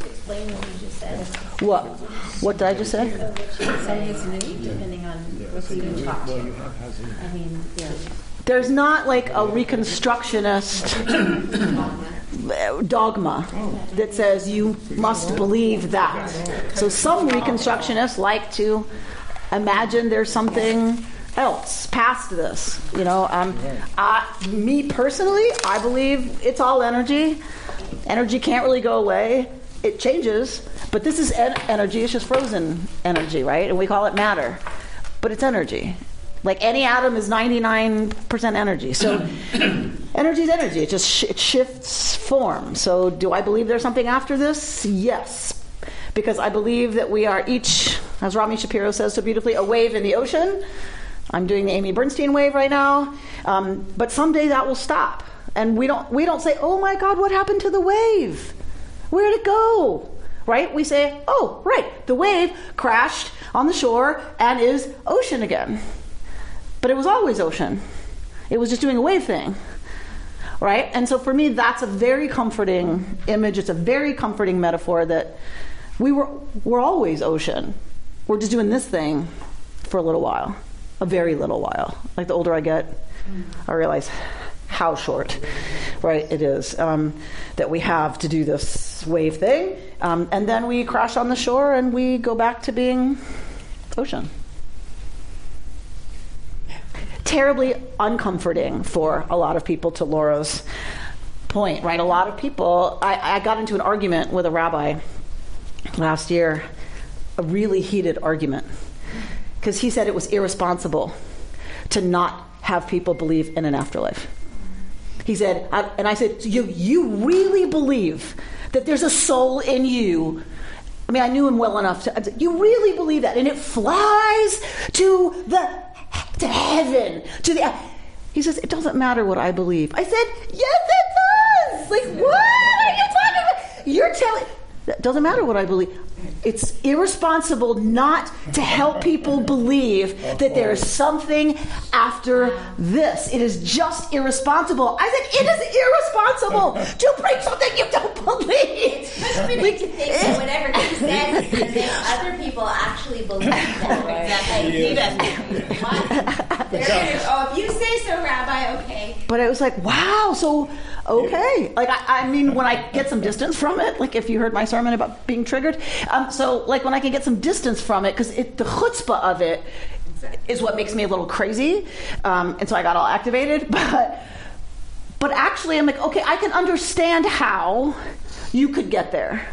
Explain what you just said. What? Did I just say? There's not like a reconstructionist dogma that says you must believe that. So some reconstructionists like to imagine there's something else past this. You know, um, I, me personally, I believe it's all energy. Energy can't really go away. It changes, but this is en- energy. It's just frozen energy, right? And we call it matter, but it's energy. Like any atom is 99% energy. So energy is energy. It just sh- it shifts form. So do I believe there's something after this? Yes. Because I believe that we are each, as Rami Shapiro says so beautifully, a wave in the ocean. I'm doing the Amy Bernstein wave right now. Um, but someday that will stop. And we don't, we don't say, oh my God, what happened to the wave? Where'd it go? Right? We say, oh, right, the wave crashed on the shore and is ocean again. But it was always ocean. It was just doing a wave thing. Right? And so for me, that's a very comforting image. It's a very comforting metaphor that we were, we're always ocean. We're just doing this thing for a little while, a very little while. Like the older I get, I realize how short, right, it is um, that we have to do this wave thing. Um, and then we crash on the shore and we go back to being ocean terribly uncomforting for a lot of people to Laura's point, right? A lot of people, I, I got into an argument with a rabbi last year, a really heated argument, because he said it was irresponsible to not have people believe in an afterlife. He said, I, and I said, you, you really believe that there's a soul in you I mean, I knew him well enough to. You really believe that, and it flies to the to heaven to the. He says it doesn't matter what I believe. I said yes, it does. Like what are you talking about? You're telling. It doesn't matter what I believe. It's irresponsible not to help people believe that there is something after this. It is just irresponsible. I said, it is irresponsible to preach something you don't believe. But we like to think that whatever he says is going other people actually believe that. Exactly. He doesn't. What? Oh, if you say so, Rabbi, okay. But it was like, wow, so okay. Like, I, I mean, when I get some distance from it, like if you heard my sermon about being triggered, um, so like when I can get some distance from it, because the chutzpah of it is what makes me a little crazy, um, and so I got all activated. But but actually, I'm like, okay, I can understand how you could get there.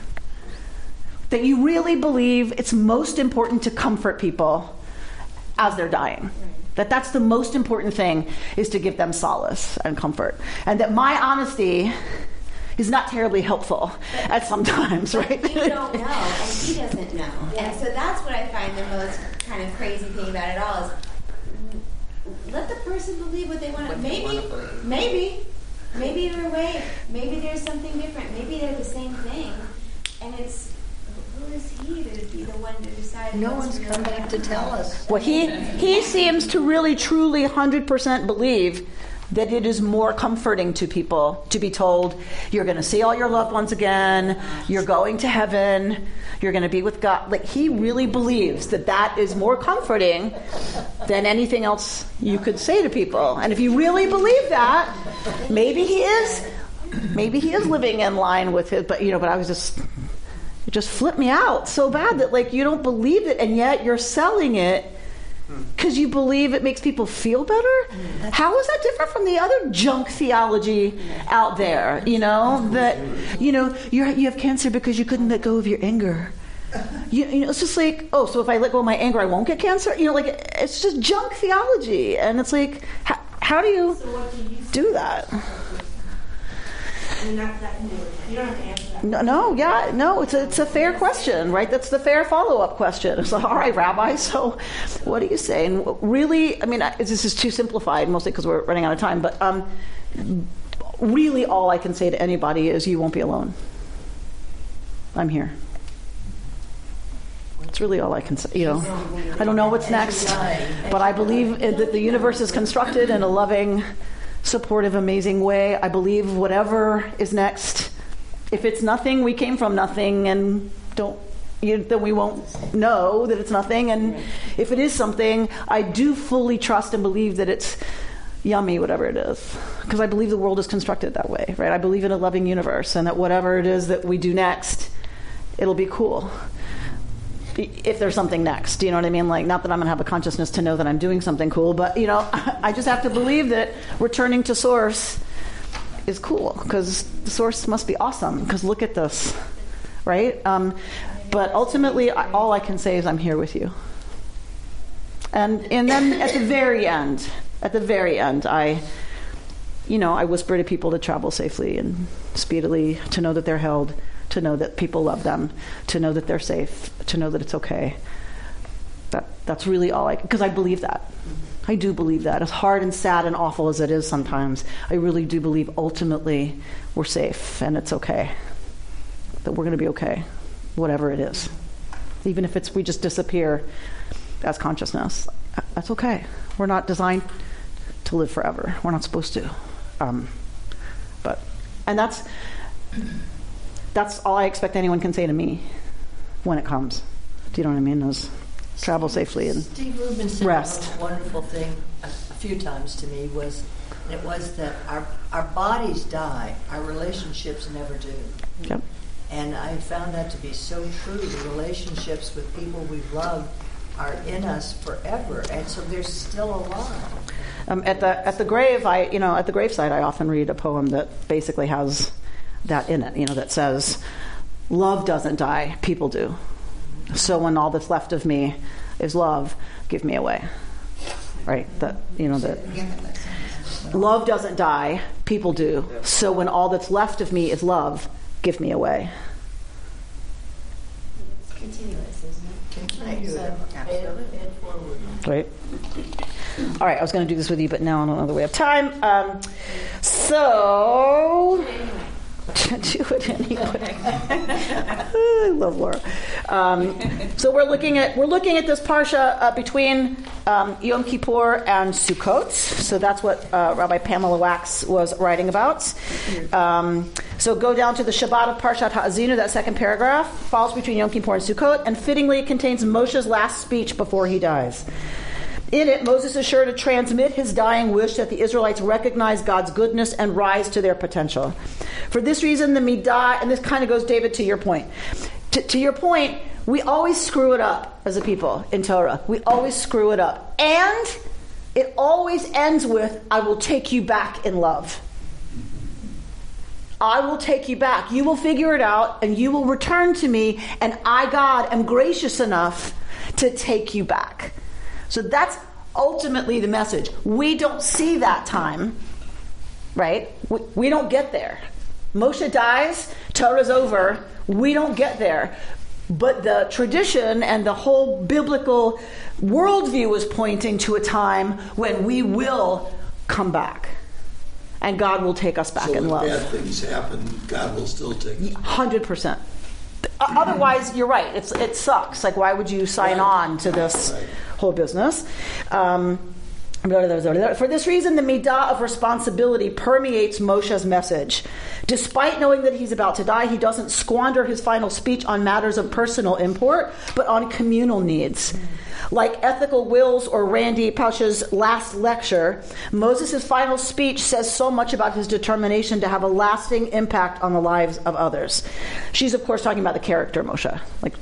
That you really believe it's most important to comfort people as they're dying. That that's the most important thing is to give them solace and comfort. And that my honesty is not terribly helpful at sometimes, right? You don't know, and he doesn't know. And so that's what I find the most kind of crazy thing about it all is let the person believe what they want to. Maybe, maybe, maybe they're away. Maybe there's something different. Maybe they're the same thing, and it's who is he to be the one to decide? No one's real come back to tell us. Well, he he seems to really, truly, hundred percent believe that it is more comforting to people to be told you're going to see all your loved ones again, you're going to heaven, you're going to be with God. Like he really believes that that is more comforting than anything else you could say to people. And if you really believe that, maybe he is, maybe he is living in line with it. But you know, but I was just it just flipped me out so bad that like you don't believe it and yet you're selling it because you believe it makes people feel better? Mm. How is that different from the other junk theology out there? You know that you know you you have cancer because you couldn't let go of your anger. You, you know, it's just like, oh, so if I let go of my anger, I won't get cancer. You know, like it's just junk theology, and it's like, how, how do you do that? you don't have to that? No, no, yeah, no. It's a, it's a fair question, right? That's the fair follow up question. It's like, all right, Rabbi. So, what do you say? And really, I mean, I- this is too simplified, mostly because we're running out of time. But um, really, all I can say to anybody is, you won't be alone. I'm here. It's really all I can say. You know, I don't know what's next, but I believe that the universe is constructed in a loving, supportive, amazing way. I believe whatever is next, if it's nothing, we came from nothing, and don't. You, then we won't know that it's nothing. And if it is something, I do fully trust and believe that it's yummy, whatever it is. Because I believe the world is constructed that way, right? I believe in a loving universe, and that whatever it is that we do next, it'll be cool if there's something next. You know what I mean? Like, not that I'm going to have a consciousness to know that I'm doing something cool, but, you know, I just have to believe that returning to source is cool because the source must be awesome because look at this, right? Um, but ultimately, I, all I can say is I'm here with you. And, and then at the very end, at the very end, I, you know, I whisper to people to travel safely and speedily, to know that they're held, to know that people love them, to know that they're safe, to know that it's okay. That, that's really all I, because I believe that. I do believe that. As hard and sad and awful as it is sometimes, I really do believe ultimately we're safe and it's okay. That we're going to be okay, whatever it is. Even if it's we just disappear as consciousness, that's okay. We're not designed to live forever. We're not supposed to. Um, but, and that's that's all I expect anyone can say to me when it comes. Do you know what I mean? Is travel safely and Steve Rubin said rest. a wonderful thing a, few times to me was it was that our our bodies die, our relationships never do. Yep. And I found that to be so true. The relationships with people we love are in us forever, and so they're still alive. Um, at the at the grave, I you know at the graveside, I often read a poem that basically has that in it. You know that says, "Love doesn't die, people do." So when all that's left of me is love, give me away. Right? That you know that. Love doesn't die, people do. So when all that's left of me is love, give me away. It's continuous, isn't it? Continuous. Absolutely. Right? All right, I was going to do this with you, but now I don't know that we have time. Um, so. Do it anyway. I love Laura. Um, so we're looking at we're looking at this parsha uh, between um, Yom Kippur and Sukkot. So that's what uh, Rabbi Pamela Wax was writing about. Um, so go down to the Shabbat of Parshat Ha'azinu. That second paragraph falls between Yom Kippur and Sukkot, and fittingly it contains Moshe's last speech before he dies. In it, Moses is sure to transmit his dying wish that the Israelites recognize God's goodness and rise to their potential. For this reason, the Midah, and this kind of goes, David, to your point. To, to your point, we always screw it up as a people in Torah. We always screw it up. And it always ends with, I will take you back in love. I will take you back. You will figure it out and you will return to me, and I, God, am gracious enough to take you back. So that's ultimately the message. We don't see that time, right? We, we don't get there. Moshe dies, Torah's over, we don't get there. But the tradition and the whole biblical worldview is pointing to a time when we will come back. And God will take us back so in love. bad things happen, God will still take us. Hundred percent. Otherwise, you're right. It's it sucks. Like, why would you sign on to this whole business? Um, For this reason, the midah of responsibility permeates Moshe's message. Despite knowing that he's about to die, he doesn't squander his final speech on matters of personal import, but on communal needs. Like Ethical Wills or Randy Pausch's last lecture, Moses' final speech says so much about his determination to have a lasting impact on the lives of others. She's, of course, talking about the character Moshe. Like,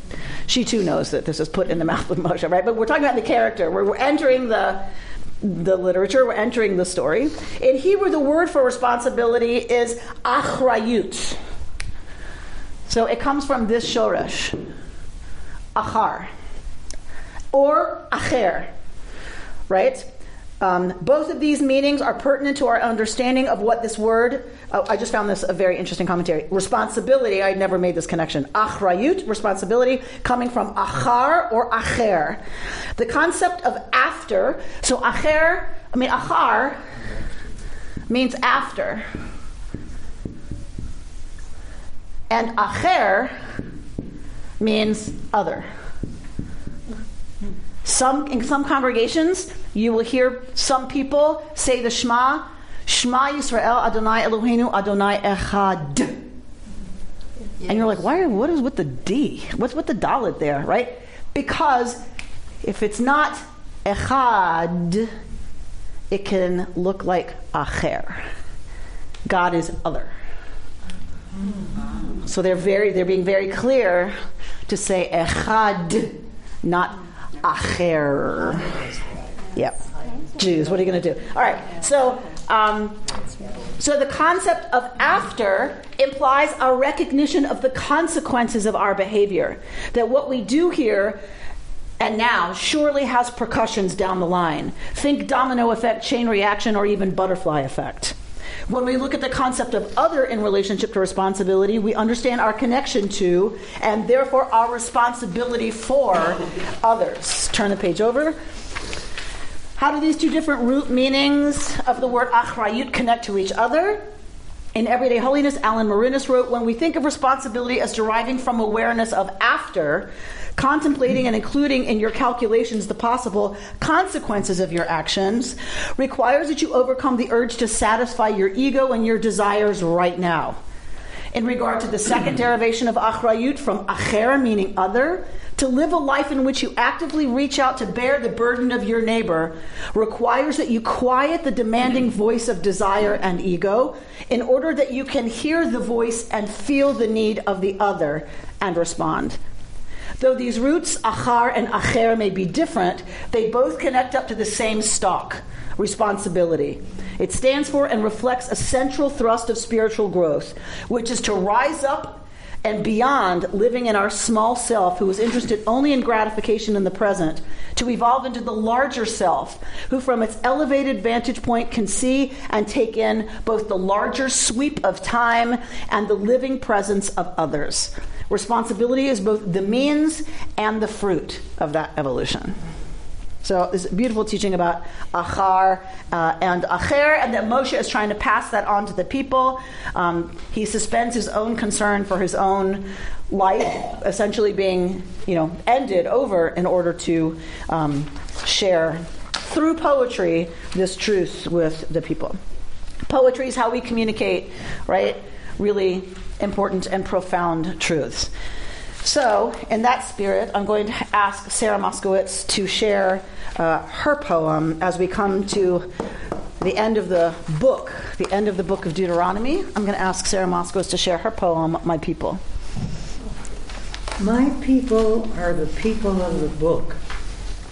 she too knows that this is put in the mouth of Moshe, right? But we're talking about the character. We're, we're entering the the literature, we're entering the story. In Hebrew, the word for responsibility is achrayut. So it comes from this shoresh, achar, or acher, right? Um, both of these meanings are pertinent to our understanding of what this word. Oh, I just found this a very interesting commentary. Responsibility. I never made this connection. Achrayut, responsibility, coming from achar or acher. The concept of after. So acher. I mean achar means after, and acher means other. Some in some congregations, you will hear some people say the Shema, Shema Yisrael Adonai Eloheinu Adonai Echad. Yes. And you're like, why? What is with the D? What's with the dalet there, right? Because if it's not Echad, it can look like Acher. God is other. So they're very they're being very clear to say Echad, not acher. Yep. Jews, what are you going to do? All right. So, um, so the concept of after implies a recognition of the consequences of our behavior. That what we do here and now surely has percussions down the line. Think domino effect, chain reaction, or even butterfly effect. When we look at the concept of other in relationship to responsibility, we understand our connection to and therefore our responsibility for others. Turn the page over. How do these two different root meanings of the word achrayut connect to each other? In Everyday Holiness, Alan Morinis wrote When we think of responsibility as deriving from awareness of after, contemplating and including in your calculations the possible consequences of your actions requires that you overcome the urge to satisfy your ego and your desires right now. In regard to the second derivation of achrayut from acher, meaning other, to live a life in which you actively reach out to bear the burden of your neighbor requires that you quiet the demanding voice of desire and ego in order that you can hear the voice and feel the need of the other and respond. Though these roots, achar and acher, may be different, they both connect up to the same stock responsibility. It stands for and reflects a central thrust of spiritual growth, which is to rise up and beyond living in our small self who is interested only in gratification in the present, to evolve into the larger self who, from its elevated vantage point, can see and take in both the larger sweep of time and the living presence of others. Responsibility is both the means and the fruit of that evolution. So this beautiful teaching about achar uh, and acher, and that Moshe is trying to pass that on to the people. Um, he suspends his own concern for his own life, essentially being, you know, ended over in order to um, share through poetry this truth with the people. Poetry is how we communicate, right? Really important and profound truths. So, in that spirit, I'm going to ask Sarah Moskowitz to share uh, her poem as we come to the end of the book, the end of the book of Deuteronomy. I'm going to ask Sarah Moskowitz to share her poem, My People. My people are the people of the book,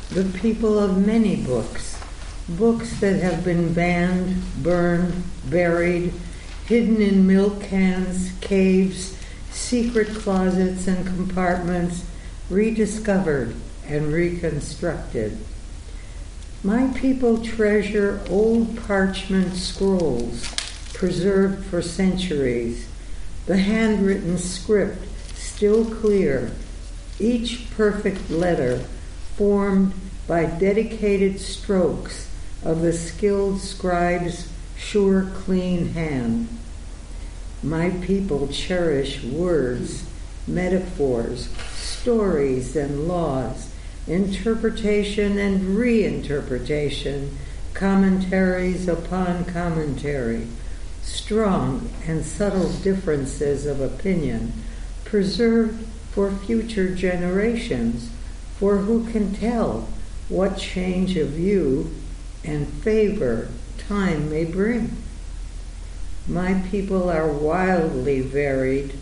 the people of many books, books that have been banned, burned, buried, hidden in milk cans, caves, secret closets, and compartments, rediscovered and reconstructed. My people treasure old parchment scrolls preserved for centuries, the handwritten script still clear, each perfect letter formed by dedicated strokes of the skilled scribe's sure, clean hand. My people cherish words, metaphors, stories, and laws, interpretation and reinterpretation, commentaries upon commentary, strong and subtle differences of opinion, preserved for future generations, for who can tell what change of view and favor time may bring? My people are wildly varied.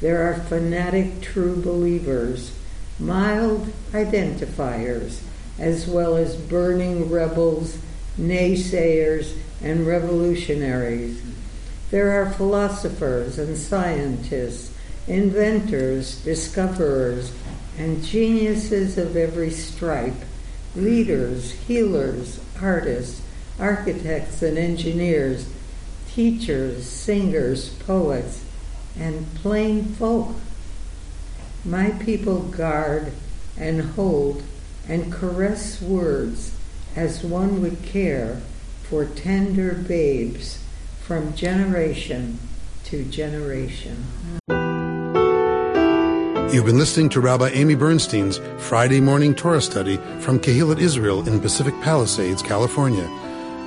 There are fanatic true believers, mild identifiers, as well as burning rebels, naysayers, and revolutionaries. There are philosophers and scientists, inventors, discoverers, and geniuses of every stripe, leaders, healers, artists, architects, and engineers, teachers, singers, poets, and plain folk. My people guard and hold and caress words as one would care for tender babes from generation to generation. You've been listening to Rabbi Amy Bernstein's Friday morning Torah study from Kehillat Israel in Pacific Palisades, California.